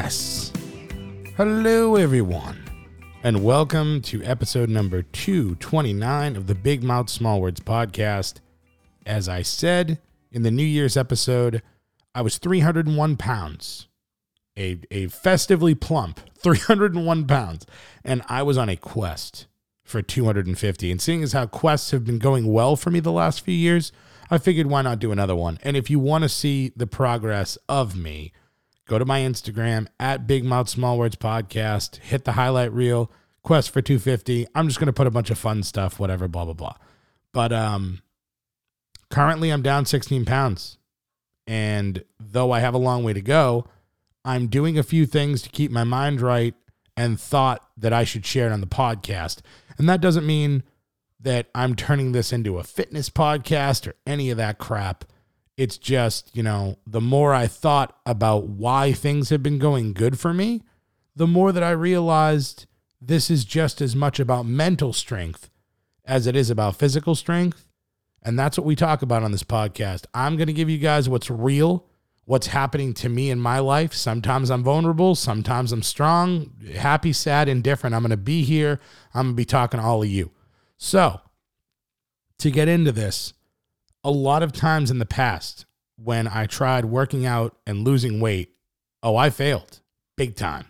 Yes. Hello, everyone, and welcome to episode number 229 of the Big Mouth Small Words podcast. As I said in the New Year's episode, I was 301 pounds, a, a festively plump 301 pounds, and I was on a quest for 250. And seeing as how quests have been going well for me the last few years, I figured why not do another one. And if you want to see the progress of me, go to my Instagram at Big Mouth Small Words Podcast, hit the highlight reel, quest for 250. I'm just going to put a bunch of fun stuff, whatever, blah, blah, blah. But um, currently I'm down 16 pounds. And though I have a long way to go, I'm doing a few things to keep my mind right and thought that I should share it on the podcast. And that doesn't mean that I'm turning this into a fitness podcast or any of that crap. It's just, you know, the more I thought about why things have been going good for me, the more that I realized this is just as much about mental strength as it is about physical strength. And that's what we talk about on this podcast. I'm going to give you guys what's real, what's happening to me in my life. Sometimes I'm vulnerable, sometimes I'm strong, happy, sad, indifferent. I'm going to be here. I'm going to be talking to all of you. So, to get into this, a lot of times in the past, when I tried working out and losing weight, oh, I failed big time.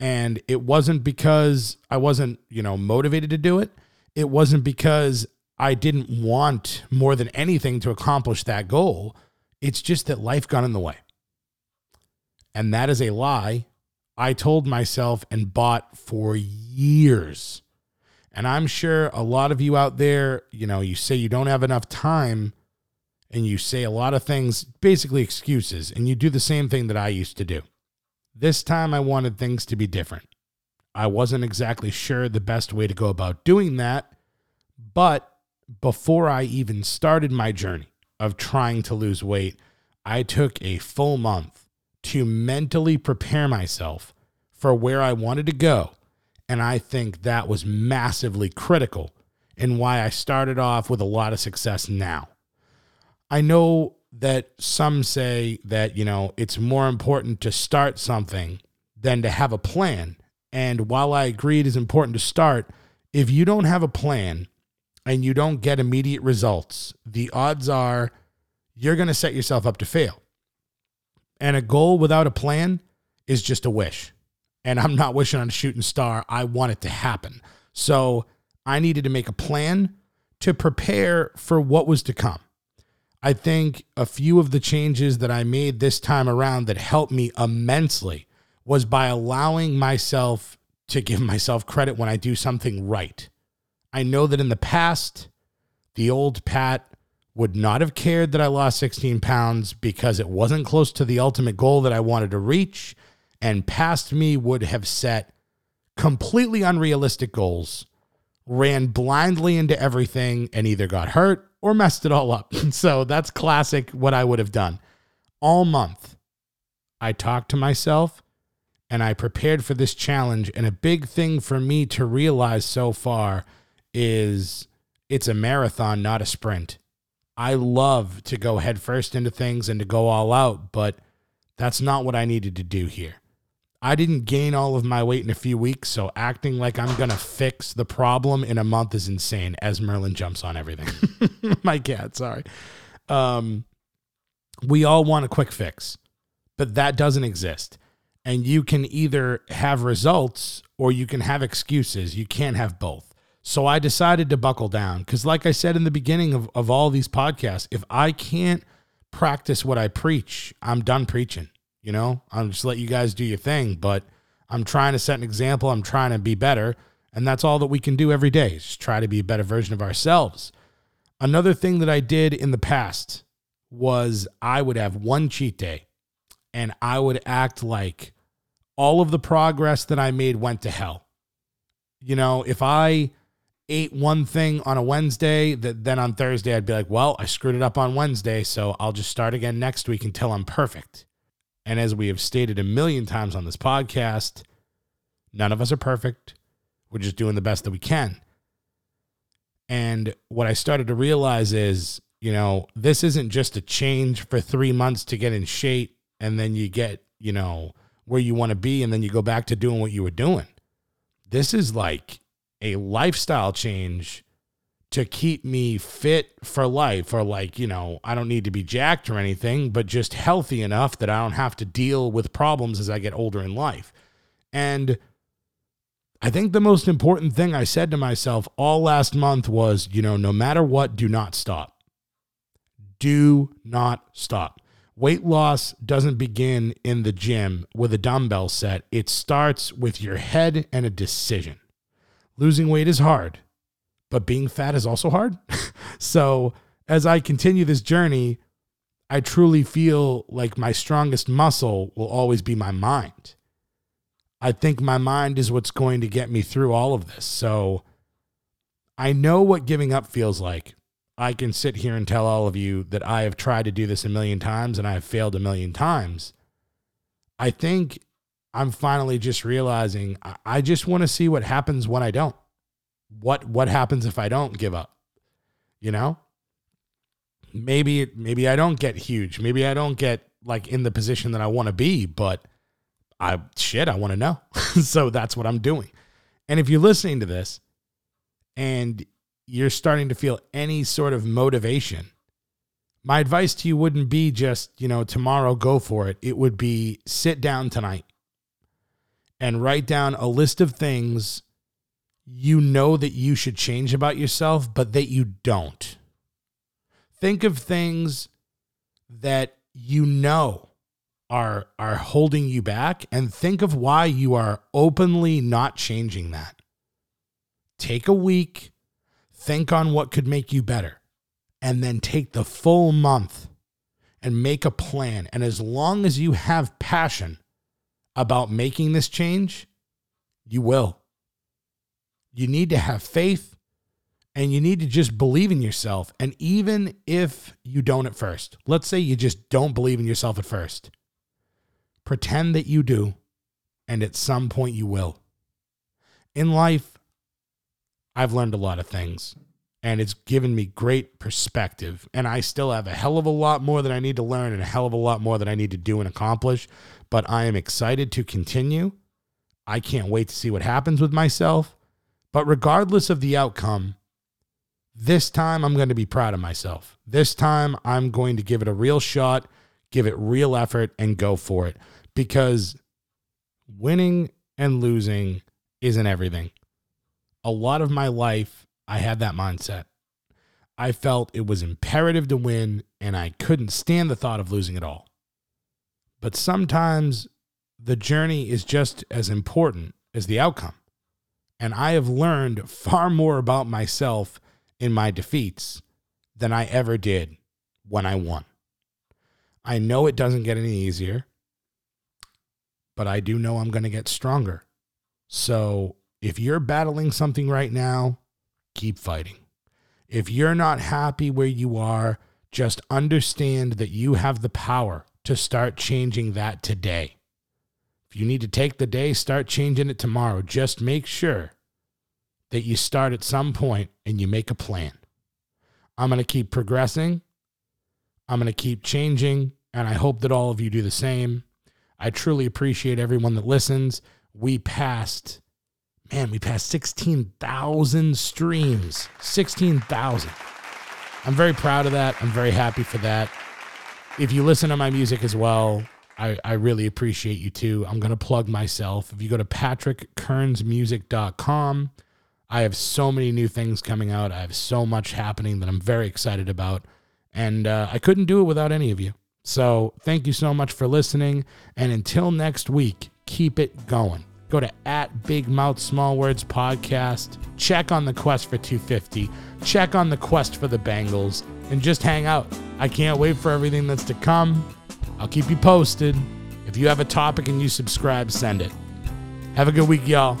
And it wasn't because I wasn't, you know, motivated to do it. It wasn't because I didn't want more than anything to accomplish that goal. It's just that life got in the way. And that is a lie I told myself and bought for years. And I'm sure a lot of you out there, you know, you say you don't have enough time and you say a lot of things, basically excuses, and you do the same thing that I used to do. This time I wanted things to be different. I wasn't exactly sure the best way to go about doing that, but before I even started my journey of trying to lose weight, I took a full month to mentally prepare myself for where I wanted to go. And I think that was massively critical in why I started off with a lot of success now. I know that some say that, you know, it's more important to start something than to have a plan. And while I agree it is important to start, if you don't have a plan and you don't get immediate results, the odds are you're going to set yourself up to fail. And a goal without a plan is just a wish. And I'm not wishing on a shooting star. I want it to happen. So I needed to make a plan to prepare for what was to come. I think a few of the changes that I made this time around that helped me immensely was by allowing myself to give myself credit when I do something right. I know that in the past, the old Pat would not have cared that I lost 16 pounds because it wasn't close to the ultimate goal that I wanted to reach. And past me would have set completely unrealistic goals, ran blindly into everything, and either got hurt or messed it all up. so that's classic what I would have done. All month, I talked to myself and I prepared for this challenge. And a big thing for me to realize so far is it's a marathon, not a sprint. I love to go headfirst into things and to go all out, but that's not what I needed to do here. I didn't gain all of my weight in a few weeks, so acting like I'm gonna fix the problem in a month is insane. As Merlin jumps on everything, my cat. Sorry. Um, we all want a quick fix, but that doesn't exist. And you can either have results or you can have excuses. You can't have both. So I decided to buckle down because, like I said in the beginning of, of all these podcasts, if I can't practice what I preach, I'm done preaching. You know, I'm just let you guys do your thing, but I'm trying to set an example. I'm trying to be better. And that's all that we can do every day is try to be a better version of ourselves. Another thing that I did in the past was I would have one cheat day and I would act like all of the progress that I made went to hell. You know, if I ate one thing on a Wednesday, that then on Thursday I'd be like, well, I screwed it up on Wednesday, so I'll just start again next week until I'm perfect. And as we have stated a million times on this podcast, none of us are perfect. We're just doing the best that we can. And what I started to realize is, you know, this isn't just a change for three months to get in shape and then you get, you know, where you want to be and then you go back to doing what you were doing. This is like a lifestyle change to keep me fit for life or like, you know, I don't need to be jacked or anything, but just healthy enough that I don't have to deal with problems as I get older in life. And I think the most important thing I said to myself all last month was, you know, no matter what, do not stop. Do not stop. Weight loss doesn't begin in the gym with a dumbbell set. It starts with your head and a decision. Losing weight is hard, but being fat is also hard. so, as I continue this journey, I truly feel like my strongest muscle will always be my mind. I think my mind is what's going to get me through all of this. So, I know what giving up feels like. I can sit here and tell all of you that I have tried to do this a million times and I have failed a million times. I think I'm finally just realizing I just want to see what happens when I don't. What what happens if I don't give up? You know? Maybe maybe I don't get huge. Maybe I don't get like in the position that I want to be, but I shit, I want to know. so that's what I'm doing. And if you're listening to this and you're starting to feel any sort of motivation, my advice to you wouldn't be just, you know, tomorrow go for it. It would be sit down tonight and write down a list of things you know that you should change about yourself, but that you don't. Think of things that you know are are holding you back and think of why you are openly not changing that. Take a week think on what could make you better, and then take the full month and make a plan. And as long as you have passion about making this change, you will. You need to have faith and you need to just believe in yourself. And even if you don't at first, let's say you just don't believe in yourself at first, pretend that you do, and at some point you will. In life, I've learned a lot of things and it's given me great perspective. And I still have a hell of a lot more that I need to learn and a hell of a lot more that I need to do and accomplish. But I am excited to continue. I can't wait to see what happens with myself. But regardless of the outcome, this time I'm going to be proud of myself. This time I'm going to give it a real shot, give it real effort, and go for it because winning and losing isn't everything a lot of my life, I had that mindset. I felt it was imperative to win, and I couldn't stand the thought of losing at all. But sometimes the journey is just as important as the outcome. And I have learned far more about myself in my defeats than I ever did when I won. I know it doesn't get any easier, but I do know I'm going to get stronger. So if you're battling something right now, keep fighting. If you're not happy where you are, just understand that you have the power to start changing that today. If you need to take the day, start changing it tomorrow. Just make sure that you start at some point and you make a plan. I'm going to keep progressing. I'm going to keep changing. And I hope that all of you do the same. I truly appreciate everyone that listens. We passed man, we passed 16,000 streams. 16,000. I'm very proud of that. I'm very happy for that. If you listen to my music as well, I, I really appreciate you too. I'm going to plug myself. If you go to patrickkernsmusic.com, I have so many new things coming out. I have so much happening that I'm very excited about. And uh, I couldn't do it without any of you. So thank you so much for listening. And until next week, keep it going go to at Big Mouth Small Words Podcast. Check on the quest for 250. Check on the quest for the Bengals, and just hang out. I can't wait for everything that's to come. I'll keep you posted. If you have a topic and you subscribe, send it. Have a good week, y'all.